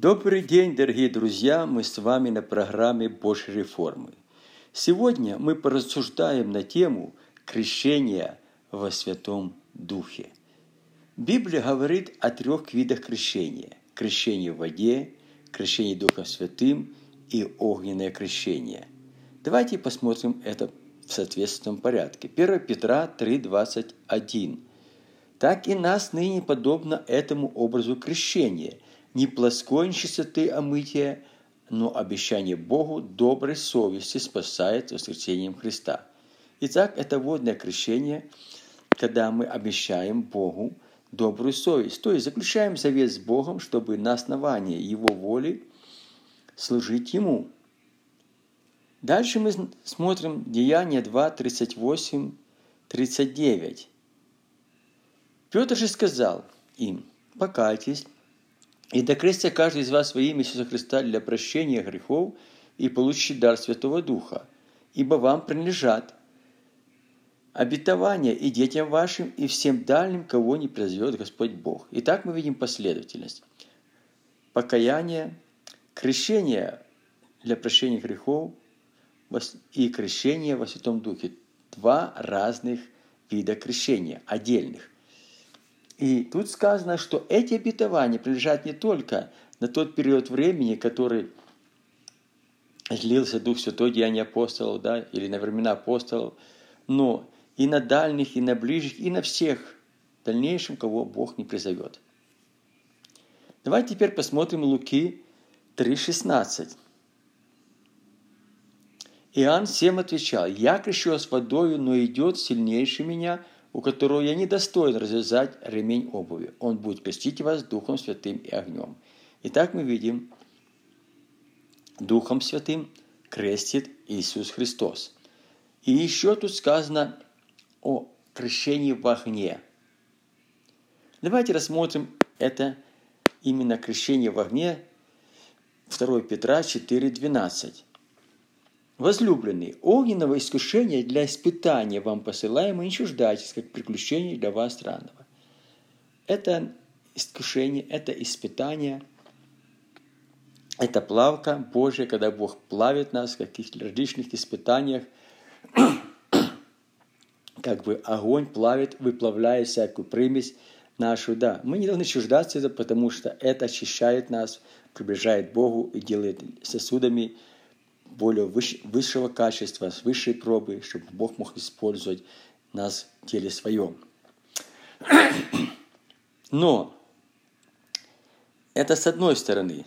Добрый день, дорогие друзья! Мы с вами на программе Божьей реформы. Сегодня мы порассуждаем на тему крещения во Святом Духе. Библия говорит о трех видах крещения. Крещение в воде, крещение Духом Святым и огненное крещение. Давайте посмотрим это в соответственном порядке. 1 Петра 3,21. Так и нас ныне подобно этому образу крещения, не плоской чистоты омытия, но обещание Богу доброй совести спасает воскресением Христа. Итак, это водное крещение, когда мы обещаем Богу добрую совесть. То есть заключаем завет с Богом, чтобы на основании Его воли служить Ему. Дальше мы смотрим Деяние 2, 38, 39. Петр же сказал им, покайтесь, и докрестится каждый из вас во имя Иисуса Христа для прощения грехов и получите дар Святого Духа, ибо вам принадлежат обетование и детям вашим, и всем дальним, кого не призовет Господь Бог. Итак, мы видим последовательность. Покаяние, крещение для прощения грехов и крещение во Святом Духе. Два разных вида крещения, отдельных. И тут сказано, что эти обетования прилежат не только на тот период времени, который длился Дух Святой, Деяния апостолов, да, или на времена апостолов, но и на дальних, и на ближних, и на всех дальнейшем, кого Бог не призовет. Давайте теперь посмотрим Луки 3,16. Иоанн всем отвечал, «Я крещу вас водою, но идет сильнейший меня, у которого я не достоин развязать ремень обуви. Он будет крестить вас Духом Святым и огнем». Итак, мы видим, Духом Святым крестит Иисус Христос. И еще тут сказано о крещении в огне. Давайте рассмотрим это именно крещение в огне 2 Петра 4.12. Возлюбленный, огненного искушения для испытания вам посылаемо, не чуждайтесь, как приключений для вас странного. Это искушение, это испытание, это плавка Божья, когда Бог плавит нас в каких-то различных испытаниях, как бы огонь плавит, выплавляя всякую примесь нашу. Да, мы не должны чуждаться это, потому что это очищает нас, приближает Богу и делает сосудами более высшего качества, с высшей пробы, чтобы Бог мог использовать нас в теле своем. Но это с одной стороны.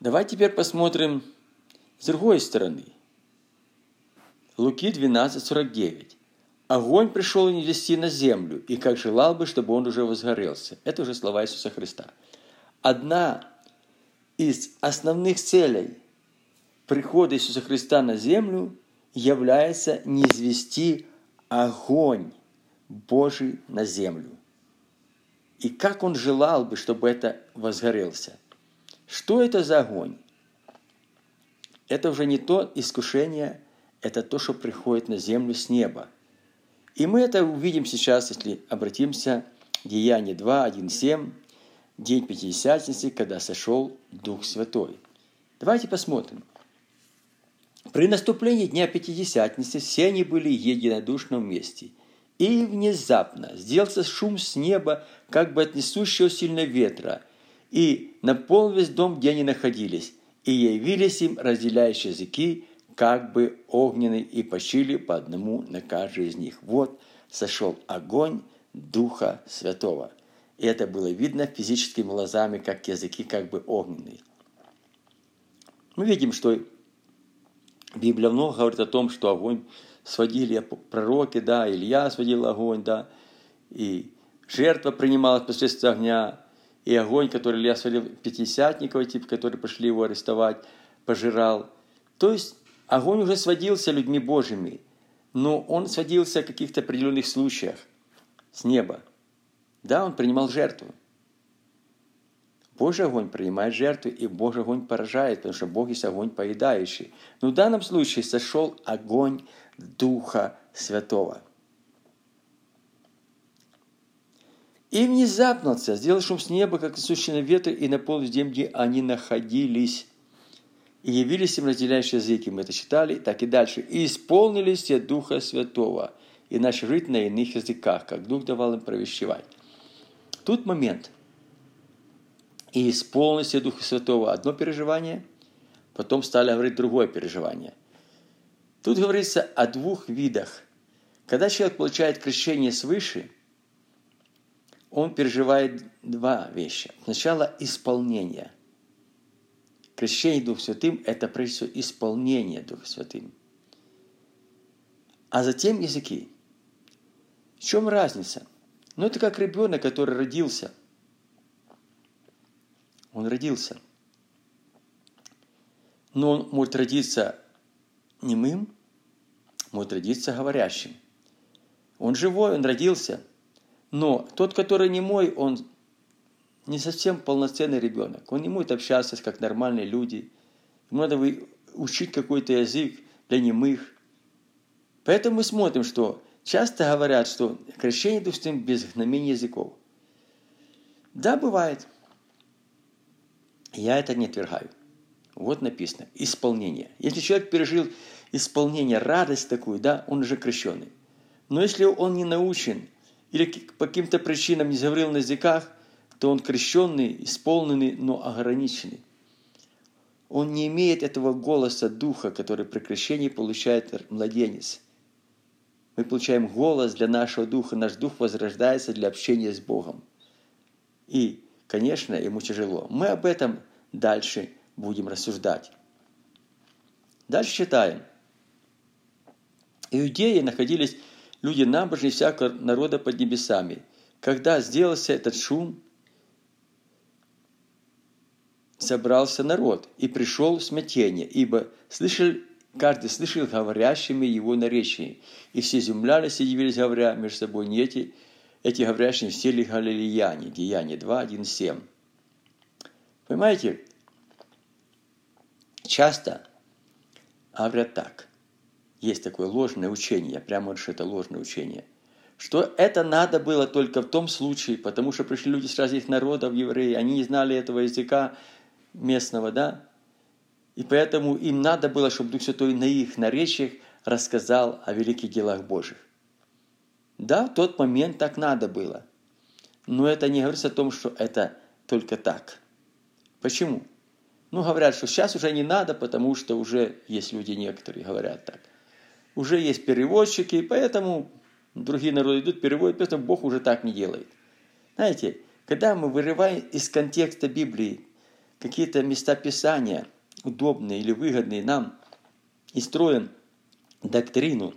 Давайте теперь посмотрим с другой стороны. Луки 12:49. Огонь пришел и не на землю, и как желал бы, чтобы он уже возгорелся. Это уже слова Иисуса Христа. Одна из основных целей прихода Иисуса Христа на землю является низвести огонь Божий на землю. И как он желал бы, чтобы это возгорелся. Что это за огонь? Это уже не то искушение, это то, что приходит на землю с неба. И мы это увидим сейчас, если обратимся к Деяние 2, 1, 7, день Пятидесятницы, когда сошел Дух Святой. Давайте посмотрим. При наступлении Дня Пятидесятницы все они были единодушно вместе. И внезапно сделался шум с неба, как бы от несущего сильно ветра, и наполнил весь дом, где они находились, и явились им разделяющие языки, как бы огненные, и почили по одному на каждый из них. Вот сошел огонь Духа Святого. И это было видно физическими глазами, как языки как бы огненные. Мы видим, что Библия много говорит о том, что огонь сводили пророки, да, Илья сводил огонь, да, и жертва принималась посредством огня, и огонь, который Илья сводил пятидесятников, тип, которые пришли его арестовать, пожирал. То есть огонь уже сводился людьми Божьими, но он сводился в каких-то определенных случаях с неба. Да, он принимал жертву. Божий огонь принимает жертву, и Божий огонь поражает, потому что Бог есть огонь поедающий. Но в данном случае сошел огонь Духа Святого. И внезапно Отца сделал шум с неба, как сущий на ветер, и наполнил землю, где они находились. И явились им разделяющие языки, мы это читали, так и дальше. И исполнились все Духа Святого, и начали жить на иных языках, как Дух давал им провещевать. Тут момент. И исполнились все Духа Святого одно переживание, потом стали говорить другое переживание. Тут говорится о двух видах. Когда человек получает крещение свыше, он переживает два вещи. Сначала исполнение – Крещение Духом Святым – это прежде всего исполнение Духом Святым. А затем языки. В чем разница? Ну, это как ребенок, который родился. Он родился. Но он может родиться немым, может родиться говорящим. Он живой, он родился. Но тот, который немой, он не совсем полноценный ребенок. Он не может общаться как нормальные люди. Ему надо учить какой-то язык для немых. Поэтому мы смотрим, что часто говорят, что крещение Духом без знамения языков. Да, бывает. Я это не отвергаю. Вот написано. Исполнение. Если человек пережил исполнение, радость такую, да, он уже крещенный. Но если он не научен или по каким-то причинам не заговорил на языках – то он крещенный, исполненный, но ограниченный. Он не имеет этого голоса духа, который при крещении получает младенец. Мы получаем голос для нашего духа, наш дух возрождается для общения с Богом. И, конечно, ему тяжело. Мы об этом дальше будем рассуждать. Дальше читаем. Иудеи находились люди набожные всякого народа под небесами. Когда сделался этот шум, собрался народ, и пришел в смятение, ибо слышал, каждый слышал говорящими его наречиями, и все землялись и явились, говоря между собой, не эти говорящие все ли галилеяне, Деяние 2, 1, 7. Понимаете, часто говорят так, есть такое ложное учение, я прямо говорю, что это ложное учение, что это надо было только в том случае, потому что пришли люди с разных народов, евреи, они не знали этого языка, местного, да? И поэтому им надо было, чтобы Дух Святой на их наречиях рассказал о великих делах Божьих. Да, в тот момент так надо было. Но это не говорится о том, что это только так. Почему? Ну, говорят, что сейчас уже не надо, потому что уже есть люди некоторые, говорят так. Уже есть переводчики, поэтому другие народы идут, переводят, поэтому Бог уже так не делает. Знаете, когда мы вырываем из контекста Библии какие-то места Писания, удобные или выгодные нам, и строим доктрину,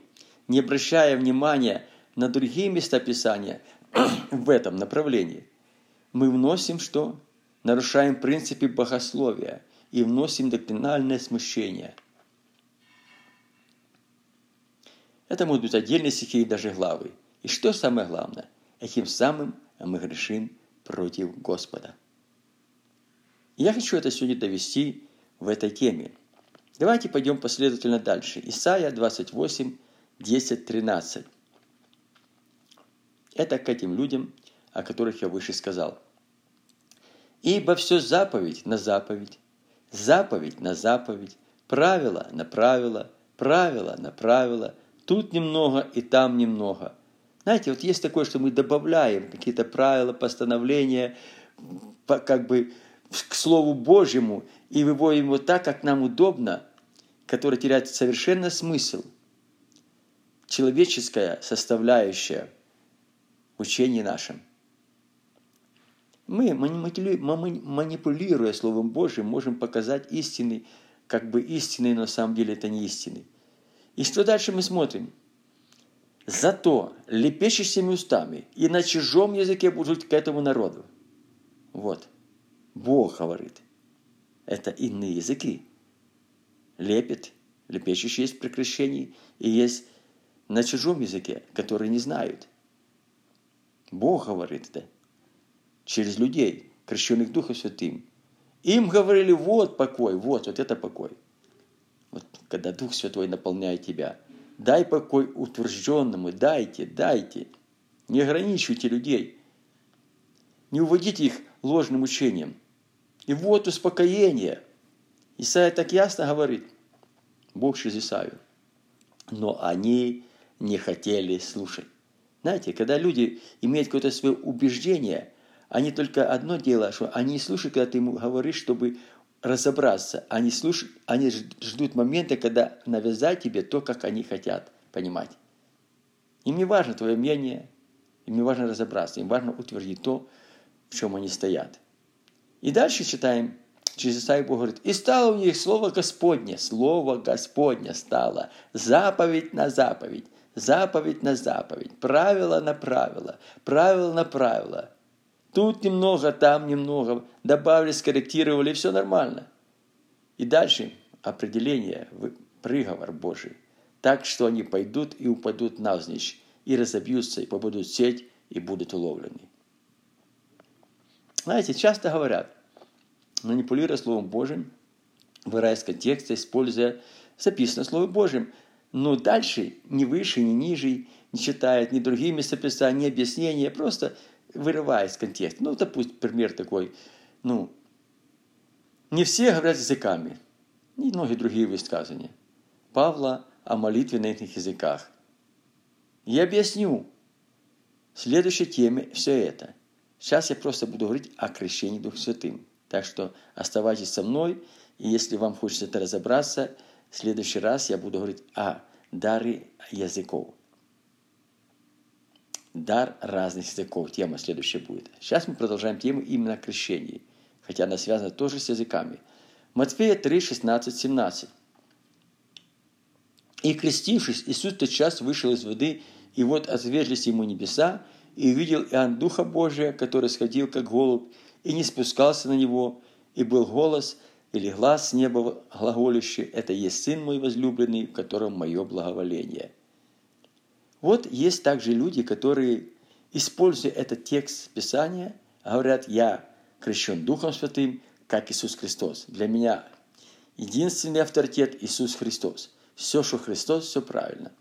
не обращая внимания на другие места Писания в этом направлении, мы вносим что? Нарушаем принципы богословия и вносим доктринальное смущение. Это могут быть отдельные стихи и даже главы. И что самое главное? Этим самым мы грешим против Господа. Я хочу это сегодня довести в этой теме. Давайте пойдем последовательно дальше. Исайя 28, 10, 13. Это к этим людям, о которых я выше сказал. Ибо все заповедь на заповедь, заповедь на заповедь, правило на правило, правило на правило, тут немного и там немного. Знаете, вот есть такое, что мы добавляем какие-то правила, постановления, как бы к Слову Божьему и выводим его так, как нам удобно, которое теряет совершенно смысл. Человеческая составляющая учении нашем. Мы, манипулируя Словом Божьим, можем показать истины, как бы истины, но на самом деле это не истины. И что дальше мы смотрим? Зато лепещущими устами и на чужом языке будут к этому народу. Вот. Бог говорит. Это иные языки. Лепит, лепечущий есть прекращений, и есть на чужом языке, которые не знают. Бог говорит это через людей, крещенных Духом Святым. Им говорили, вот покой, вот, вот это покой. Вот когда Дух Святой наполняет тебя, дай покой утвержденному, дайте, дайте. Не ограничивайте людей. Не уводите их ложным учением. И вот успокоение. Исаия так ясно говорит. Бог через Исаию. Но они не хотели слушать. Знаете, когда люди имеют какое-то свое убеждение, они только одно дело, что они не слушают, когда ты ему говоришь, чтобы разобраться. Они, слушают, они ждут момента, когда навязать тебе то, как они хотят понимать. Им не важно твое мнение, им не важно разобраться, им важно утвердить то, в чем они стоят. И дальше читаем, через Исаию Бог говорит, «И стало у них слово Господне, слово Господне стало, заповедь на заповедь, заповедь на заповедь, правило на правило, правило на правило. Тут немного, там немного, добавили, скорректировали, и все нормально. И дальше определение, приговор Божий, так что они пойдут и упадут навзничь, и разобьются, и попадут сеть, и будут уловлены. Знаете, часто говорят, манипулируя Словом Божьим, выражая из контекста, используя записанное Слово Божьим, но дальше ни выше, ни ниже не читает ни другие местописания, ни объяснения, просто вырывая из контекста. Ну, допустим, пример такой. Ну, не все говорят языками, и многие другие высказывания. Павла о молитве на этих языках. Я объясню в следующей теме все это. Сейчас я просто буду говорить о крещении Духом Святым. Так что оставайтесь со мной, и если вам хочется это разобраться, следующий раз я буду говорить о даре языков. Дар разных языков. Тема следующая будет. Сейчас мы продолжаем тему именно крещения, хотя она связана тоже с языками. Матфея 3, 16, 17. И крестившись, Иисус тотчас вышел из воды, и вот отверзлись ему небеса, и увидел Иоанн Духа Божия, который сходил как голубь, и не спускался на него, и был голос или глаз с неба глаголющий, «Это есть Сын мой возлюбленный, в котором мое благоволение». Вот есть также люди, которые, используя этот текст Писания, говорят, я крещен Духом Святым, как Иисус Христос. Для меня единственный авторитет Иисус Христос. Все, что Христос, все правильно.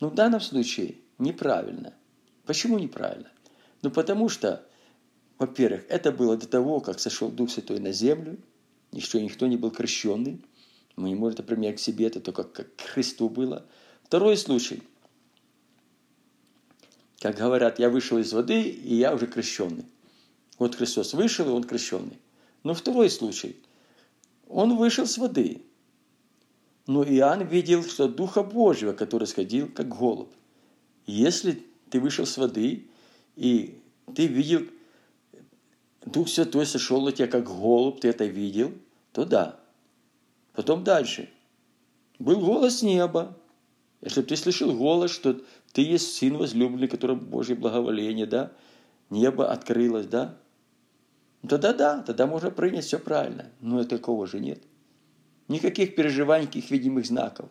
Но в данном случае неправильно. Почему неправильно? Ну, потому что, во-первых, это было до того, как сошел Дух Святой на землю, еще никто не был крещенный. Мы не можем это применять к себе, это только как к Христу было. Второй случай. Как говорят, я вышел из воды, и я уже крещенный. Вот Христос вышел, и он крещенный. Но второй случай. Он вышел с воды. Но Иоанн видел, что Духа Божьего, который сходил, как голубь. Если ты вышел с воды, и ты видел, Дух Святой сошел на тебя, как голубь, ты это видел, то да. Потом дальше. Был голос неба. Если бы ты слышал голос, что ты есть Сын возлюбленный, которому Божье благоволение, да, небо открылось, да, тогда да, тогда можно принять все правильно. Но такого же нет. Никаких переживаний, никаких видимых знаков.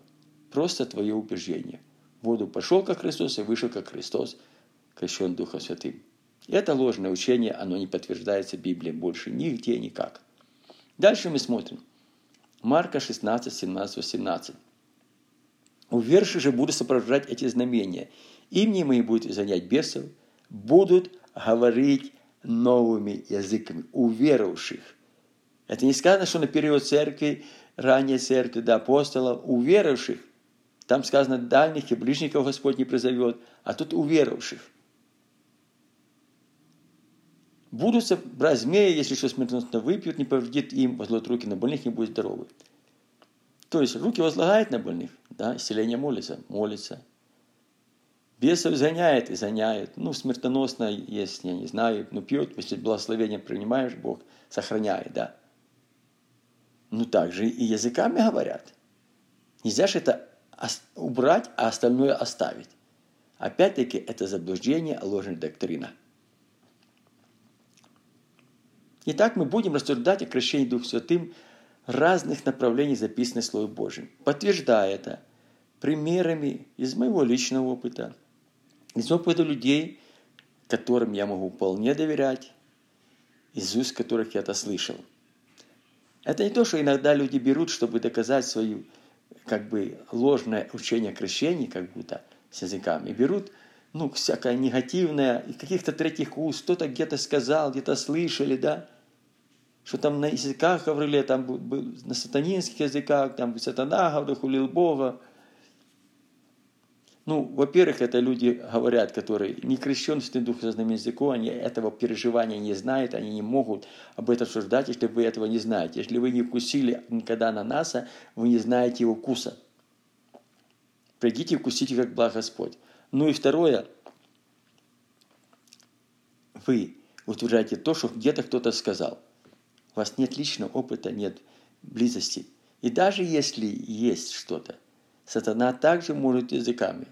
Просто твое убеждение. В воду пошел как Христос и вышел как Христос, крещен Духом Святым. Это ложное учение, оно не подтверждается Библией больше нигде никак. Дальше мы смотрим. Марка 16, 17, 18. Уверши же будут сопровождать эти знамения. Имени мои будут изгонять бесов, будут говорить новыми языками, уверовавших. Это не сказано, что на период церкви ранней церкви, до апостолов, уверовавших. Там сказано, дальних и ближников Господь не призовет, а тут уверовавших. Будут брать змеи, если что смертоносно выпьют, не повредит им, возложат руки на больных, не будет здоровы. То есть руки возлагает на больных, да, исцеление молится, молится. Бесов изгоняет, изгоняет. Ну, смертоносно, если, я не знаю, ну, пьет, если благословение принимаешь, Бог сохраняет, да ну также и языками говорят. Нельзя же это убрать, а остальное оставить. Опять-таки, это заблуждение, ложная доктрина. Итак, мы будем рассуждать о крещении Духом Святым разных направлений, записанных в Слове Божьем, подтверждая это примерами из моего личного опыта, из опыта людей, которым я могу вполне доверять, из уст которых я это слышал – это не то, что иногда люди берут, чтобы доказать свою как бы ложное учение крещения, как будто с языками. Берут ну, всякое негативное, и каких-то третьих уст, кто-то где-то сказал, где-то слышали, да, что там на языках говорили, там был, на сатанинских языках, там сатана говорил, хулил Бога. Ну, во-первых, это люди говорят, которые не крещены в Духа Святым языку, они этого переживания не знают, они не могут об этом обсуждать, если вы этого не знаете. Если вы не вкусили никогда ананаса, вы не знаете его вкуса. Придите и вкусите, как благ Господь. Ну и второе, вы утверждаете то, что где-то кто-то сказал. У вас нет личного опыта, нет близости. И даже если есть что-то, сатана также может языками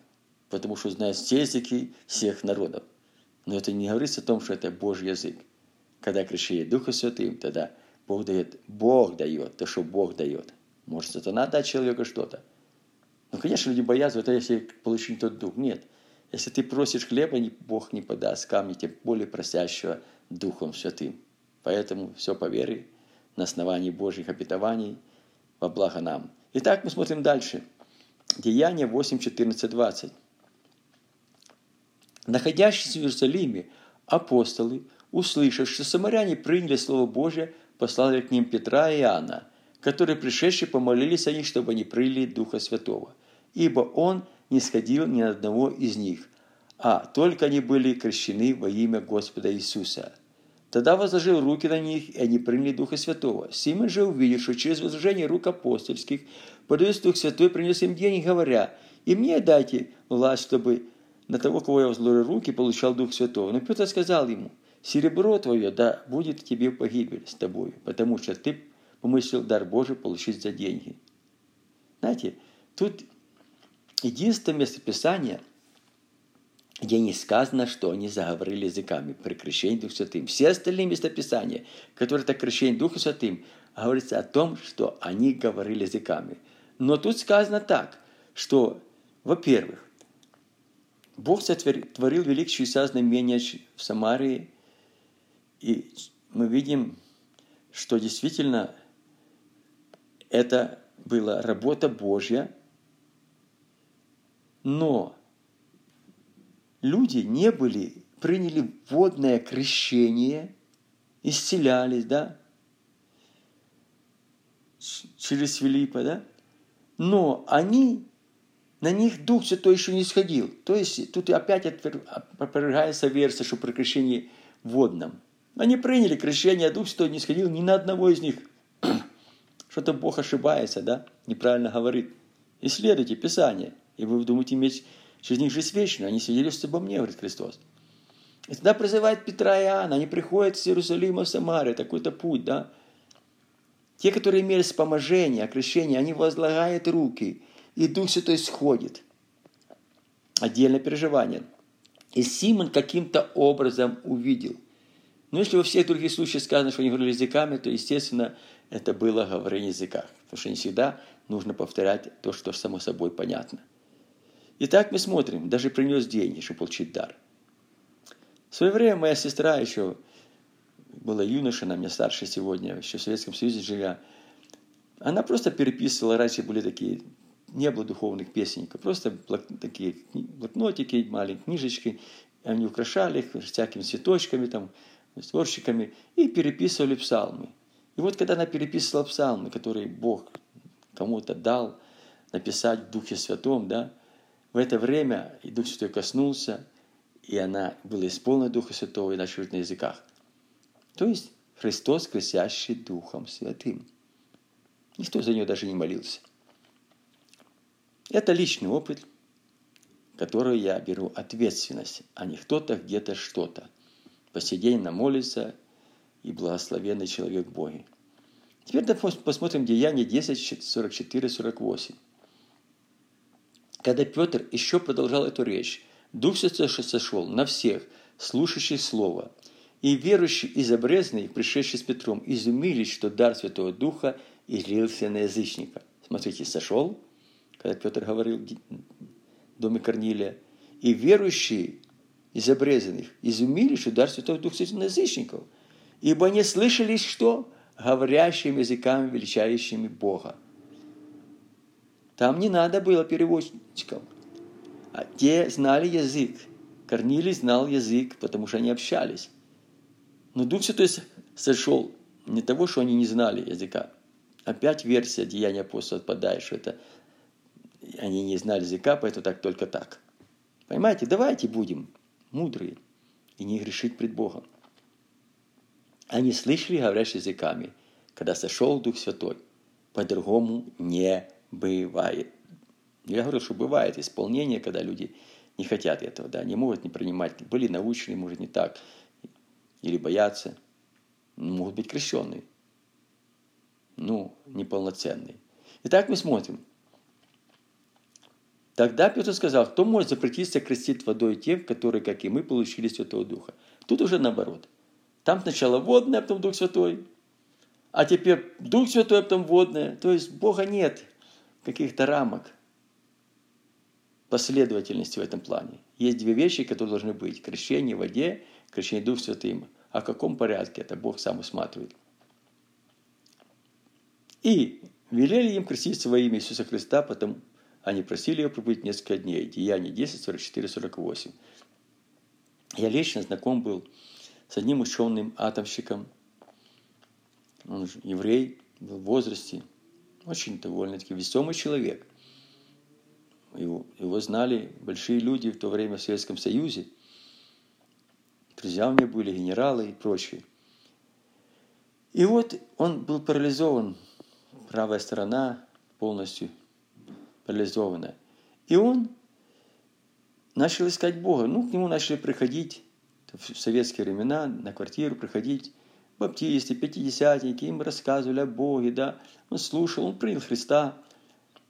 потому что знает все языки всех народов. Но это не говорится о том, что это Божий язык. Когда крещение Духа Святым, тогда Бог дает, Бог дает то, что Бог дает. Может, сатана дать человеку что-то. Ну, конечно, люди боятся, это если получить не тот дух. Нет. Если ты просишь хлеба, Бог не подаст камни, тем более просящего Духом Святым. Поэтому все по вере, на основании Божьих обетований, во благо нам. Итак, мы смотрим дальше. Деяние 8, 14, 20. Находящиеся в Иерусалиме апостолы, услышав, что самаряне приняли Слово Божие, послали к ним Петра и Иоанна, которые пришедшие помолились о них, чтобы они приняли Духа Святого. Ибо Он не сходил ни на одного из них, а только они были крещены во имя Господа Иисуса. Тогда возложил руки на них, и они приняли Духа Святого. Симон же увидел, что через возложение рук апостольских подает Дух Святой, принес им деньги, говоря, «И мне дайте власть, чтобы на того, кого я возложил руки, получал Дух Святого. Но Петр сказал ему, серебро твое, да будет тебе погибель с тобой, потому что ты помыслил дар Божий получить за деньги. Знаете, тут единственное место Писания, где не сказано, что они заговорили языками при крещении Духа Святым. Все остальные места Писания, которые это крещение Духа Святым, говорится о том, что они говорили языками. Но тут сказано так, что, во-первых, Бог сотворил великие чудеса знамения в Самарии, и мы видим, что действительно это была работа Божья, но люди не были, приняли водное крещение, исцелялись, да, через Филиппа, да, но они на них Дух Святой еще не сходил. То есть тут опять опровергается версия, что при крещении водном. Они приняли крещение, а Дух Святой не сходил ни на одного из них. Что-то Бог ошибается, да? Неправильно говорит. Исследуйте Писание, и вы думаете иметь через них жизнь вечную. Они свидетельствуют обо мне, говорит Христос. И тогда призывает Петра и Иоанна, они приходят с Иерусалима в Самарию, такой-то путь, да? Те, которые имели вспоможение, окрещение, они возлагают руки – и Дух Святой сходит. Отдельное переживание. И Симон каким-то образом увидел. Но если во всех других случаях сказано, что они говорили языками, то, естественно, это было говорение языках. Потому что не всегда нужно повторять то, что само собой понятно. Итак, мы смотрим, даже принес деньги, чтобы получить дар. В свое время моя сестра еще была юноша, она меня старше сегодня, еще в Советском Союзе жила. Она просто переписывала, раньше были такие не было духовных песенников, просто блок, такие блокнотики, маленькие книжечки, они украшали их всякими цветочками, там, створщиками, и переписывали псалмы. И вот когда она переписывала псалмы, которые Бог кому-то дал написать в Духе Святом, да, в это время и Дух Святой коснулся, и она была исполнена Духа Святого и начала на языках. То есть Христос, крестящий Духом Святым. Никто за нее даже не молился. Это личный опыт, который я беру ответственность, а не кто-то где-то что-то. По сей день молится и благословенный человек Боги. Теперь посмотрим Деяние 10, 44-48. Когда Петр еще продолжал эту речь, Дух Святой сошел на всех, слушающих Слово. И верующие из обрезанных, пришедшие с Петром, изумились, что дар Святого Духа излился на язычника. Смотрите, сошел, когда Петр говорил в доме Корнилия, и верующие из обрезанных изумили, что дар Святого Духа на язычников, ибо они слышали, что говорящими языками, величающими Бога. Там не надо было переводчикам. А те знали язык, Корнилий знал язык, потому что они общались. Но Дух Святой сошел не того, что они не знали языка. Опять версия Деяния апостола отпадает, что это они не знали языка, поэтому так только так. Понимаете, давайте будем мудрые и не грешить пред Богом. Они слышали говорящие языками, когда сошел Дух Святой. По-другому не бывает. Я говорил, что бывает исполнение, когда люди не хотят этого, да, не могут не принимать, были научены, может, не так, или боятся, могут быть крещенные, ну, неполноценные. Итак, мы смотрим. Тогда Петр сказал, кто может запретиться крестить водой тех, которые, как и мы, получили Святого Духа. Тут уже наоборот. Там сначала водное, а потом Дух Святой. А теперь Дух Святой, а потом водное. То есть Бога нет каких-то рамок последовательности в этом плане. Есть две вещи, которые должны быть. Крещение в воде, крещение Дух Святым. О каком порядке это Бог сам усматривает. И велели им креститься во имя Иисуса Христа, потому они просили его прибыть несколько дней. Деяние 10, 44, 48. Я лично знаком был с одним ученым атомщиком. Он еврей, был в возрасте. Очень довольно-таки весомый человек. Его, его знали большие люди в то время в Советском Союзе. Друзья у меня были, генералы и прочие. И вот он был парализован, правая сторона полностью парализованная. И он начал искать Бога. Ну, к нему начали приходить в советские времена на квартиру приходить баптисты, пятидесятники, им рассказывали о Боге, да. Он слушал, он принял Христа.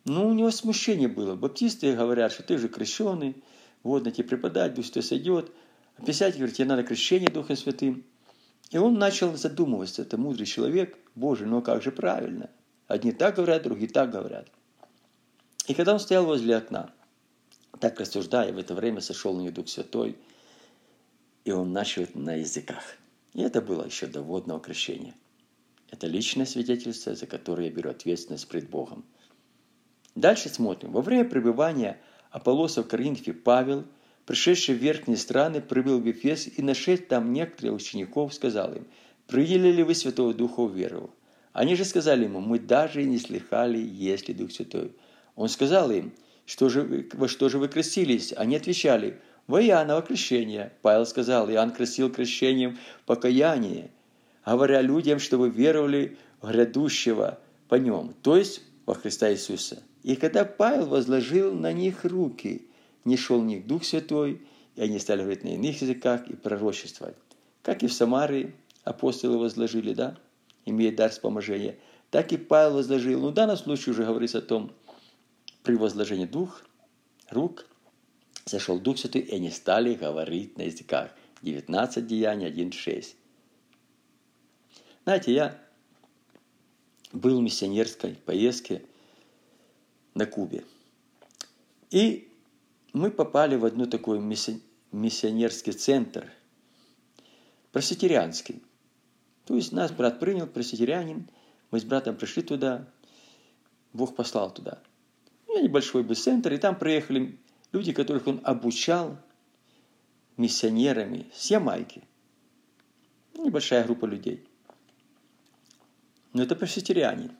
Ну, у него смущение было. Баптисты говорят, что ты же крещеный, вот на тебе преподать, пусть ты сойдет. А пятидесятники говорят, тебе надо крещение Духом Святым. И он начал задумываться, это мудрый человек, Боже, но как же правильно? Одни так говорят, другие так говорят. И когда он стоял возле окна, так рассуждая, в это время сошел на него Дух Святой, и он начал на языках. И это было еще до водного крещения. Это личное свидетельство, за которое я беру ответственность пред Богом. Дальше смотрим. Во время пребывания Аполлоса в Коринфе Павел, пришедший в верхние страны, прибыл в Ефес и, нашед там некоторых учеников, сказал им, «Приняли ли вы Святого Духа в веру?» Они же сказали ему, «Мы даже и не слыхали, есть ли Дух Святой». Он сказал им, что же во что же вы крестились? Они отвечали, во Иоанново крещение. Павел сказал, Иоанн крестил крещением покаяния, говоря людям, чтобы веровали в грядущего по нем, то есть во Христа Иисуса. И когда Павел возложил на них руки, не шел в них Дух Святой, и они стали говорить на иных языках и пророчествовать. Как и в Самарии апостолы возложили, да, имея дар вспоможения, так и Павел возложил. Ну, в данном случае уже говорится о том, при возложении дух, рук, сошел Дух Святой, и они стали говорить на языках. 19 Деяний, 1.6. Знаете, я был в миссионерской поездке на Кубе. И мы попали в одну такой миссионерский центр, пресвитерианский. То есть нас брат принял, пресвитерианин, мы с братом пришли туда, Бог послал туда – небольшой бы центр, и там приехали люди, которых он обучал миссионерами с Ямайки. Небольшая группа людей. Но это пресвитериане.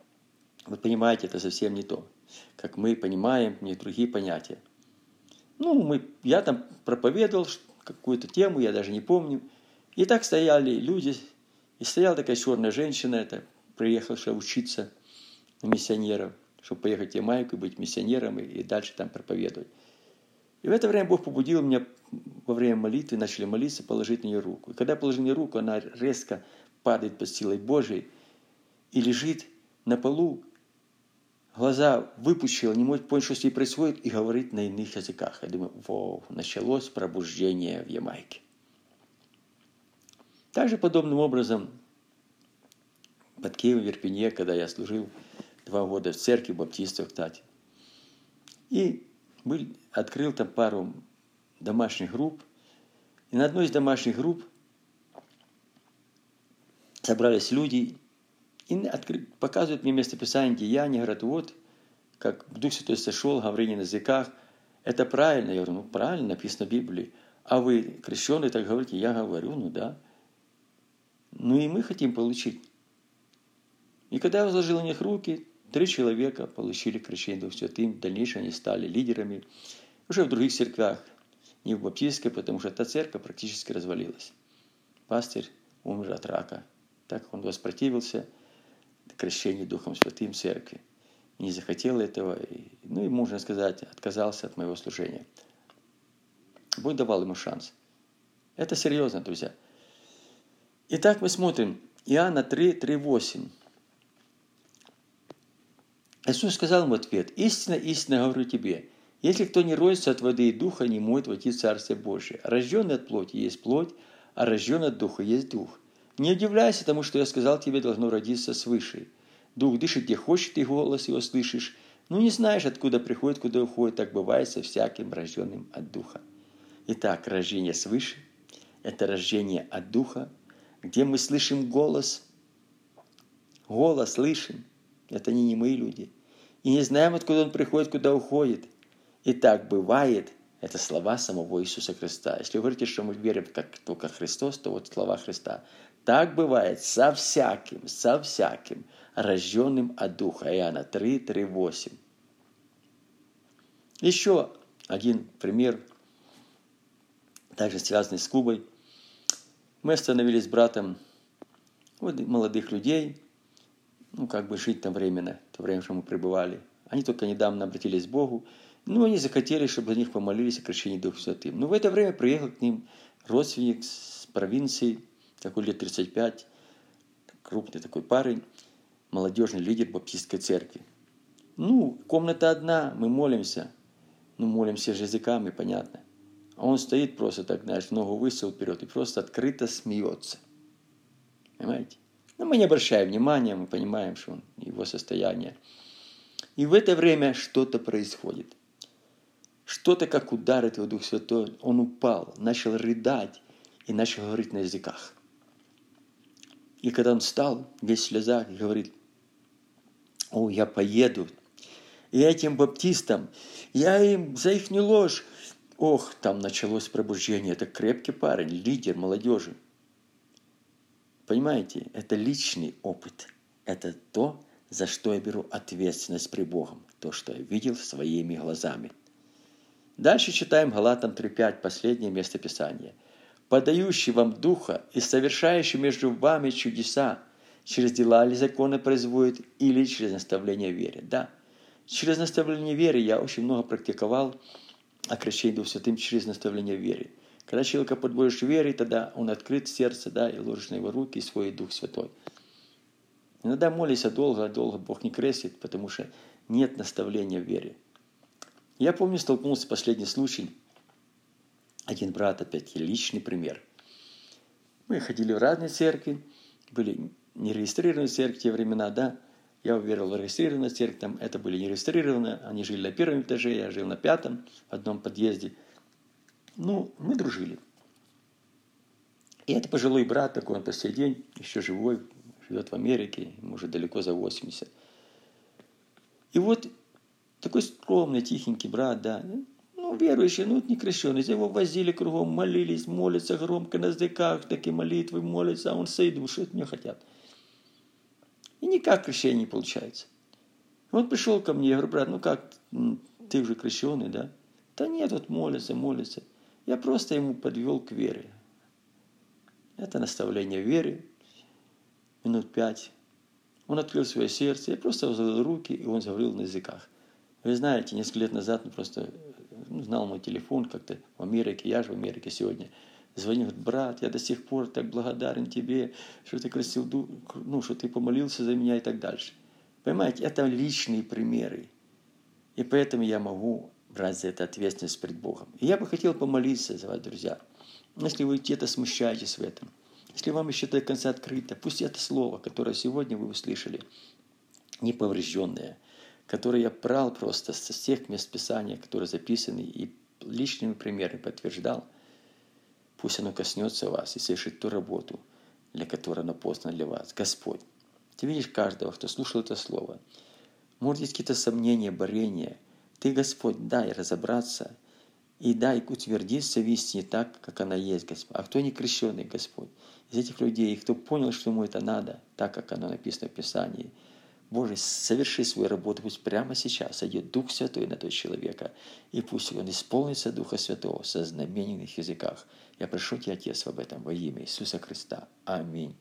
Вы понимаете, это совсем не то, как мы понимаем, не другие понятия. Ну, мы, я там проповедовал какую-то тему, я даже не помню. И так стояли люди, и стояла такая черная женщина, это приехавшая учиться на миссионеров – чтобы поехать в Ямайку и быть миссионером и, и дальше там проповедовать. И в это время Бог побудил меня во время молитвы, начали молиться, положить на нее руку. И когда я положил на нее руку, она резко падает под силой Божией и лежит на полу, глаза выпучила, не может понять, что с ней происходит, и говорит на иных языках. Я думаю, вау, началось пробуждение в Ямайке. Также подобным образом под Киевом, в Верпене, когда я служил два года в церкви баптистов, кстати. И был, открыл там пару домашних групп. И на одной из домашних групп собрались люди и откры, показывают мне местописание деяния, говорят, вот, как Дух Святой сошел, говорение на языках. Это правильно. Я говорю, ну правильно, написано в Библии. А вы крещенные так говорите, я говорю, ну да. Ну и мы хотим получить. И когда я возложил на них руки, три человека получили крещение Дух Святым. В дальнейшем они стали лидерами уже в других церквях, не в баптистской, потому что эта церковь практически развалилась. Пастырь умер от рака, так как он воспротивился крещению Духом Святым церкви. Не захотел этого, ну и, можно сказать, отказался от моего служения. Бог давал ему шанс. Это серьезно, друзья. Итак, мы смотрим Иоанна 3, 3, 8. Иисус сказал ему в ответ, «Истинно, истинно говорю тебе, если кто не родится от воды и духа, не может войти в Царствие Божие. Рожденный от плоти есть плоть, а рожденный от духа есть дух. Не удивляйся тому, что я сказал тебе, должно родиться свыше. Дух дышит где хочет, и голос его слышишь, но не знаешь, откуда приходит, куда уходит, так бывает со всяким рожденным от духа. Итак, рождение свыше – это рождение от духа, где мы слышим голос. Голос слышим. Это не немые люди. И не знаем, откуда он приходит, куда уходит. И так бывает. Это слова самого Иисуса Христа. Если вы говорите, что мы верим как только Христос, то вот слова Христа. Так бывает со всяким, со всяким, рожденным от Духа. Иоанна 3, 3, 8. Еще один пример, также связанный с Кубой. Мы остановились с братом вот, молодых людей, ну, как бы жить там временно, то время, что мы пребывали. Они только недавно обратились к Богу, ну, они захотели, чтобы за них помолились о крещении Духа Святым. Но в это время приехал к ним родственник с провинции, такой лет 35, крупный такой парень, молодежный лидер баптистской церкви. Ну, комната одна, мы молимся. Ну, молимся же языками, понятно. А он стоит просто так, знаешь, ногу высел вперед и просто открыто смеется. Понимаете? Но мы не обращаем внимания, мы понимаем, что он, его состояние. И в это время что-то происходит. Что-то, как удар этого Духа Святой, он упал, начал рыдать и начал говорить на языках. И когда он встал, весь в слезах, говорит, о, я поеду, и этим баптистам, я им за их не ложь. Ох, там началось пробуждение. Это крепкий парень, лидер молодежи. Понимаете, это личный опыт. Это то, за что я беру ответственность при Богом. То, что я видел своими глазами. Дальше читаем Галатам 3.5, последнее место Писания. «Подающий вам Духа и совершающий между вами чудеса, через дела ли законы производит или через наставление в вере». Да, через наставление веры я очень много практиковал о крещении Духом Святым через наставление в вере. Когда человека подводишь вере, тогда он открыт в сердце, да, и ложишь на его руки свой Дух Святой. Иногда молишься долго, долго Бог не крестит, потому что нет наставления в вере. Я помню, столкнулся последний случай. Один брат, опять личный пример. Мы ходили в разные церкви, были нерегистрированные церкви в те времена, да. Я уверовал в регистрированную церковь, там это были нерегистрированные, они жили на первом этаже, я жил на пятом, в одном подъезде – ну, мы дружили. И это пожилой брат такой, он по сей день еще живой, живет в Америке, ему уже далеко за 80. И вот такой скромный, тихенький брат, да, ну, верующий, ну, не крещеный. Его возили кругом, молились, молятся громко на языках, такие молитвы молятся, а он стоит, что от меня хотят. И никак крещение не получается. Он пришел ко мне, я говорю, брат, ну как, ты уже крещеный, да? Да нет, вот молится, молится. Я просто ему подвел к вере. Это наставление веры. Минут пять. Он открыл свое сердце. Я просто взял руки, и он заговорил на языках. Вы знаете, несколько лет назад он просто ну, знал мой телефон как-то в Америке. Я же в Америке сегодня. Звонил, брат, я до сих пор так благодарен тебе, что ты красил, ну, что ты помолился за меня и так дальше. Понимаете, это личные примеры. И поэтому я могу брать за это ответственность перед Богом. И я бы хотел помолиться за вас, друзья. Если вы где-то смущаетесь в этом, если вам еще до конца открыто, пусть это слово, которое сегодня вы услышали, неповрежденное, которое я брал просто со всех мест Писания, которые записаны, и личными примерами подтверждал, пусть оно коснется вас и совершит ту работу, для которой оно послано для вас. Господь, ты видишь каждого, кто слушал это слово. Может, есть какие-то сомнения, борения – ты, Господь, дай разобраться и дай утвердиться в истине так, как она есть, Господь. А кто не крещенный, Господь? Из этих людей, кто понял, что ему это надо, так, как оно написано в Писании, Боже, соверши свою работу, пусть прямо сейчас сойдет Дух Святой на этого человека, и пусть он исполнится Духа Святого со знамененных языках. Я прошу Тебя, Отец, об этом во имя Иисуса Христа. Аминь.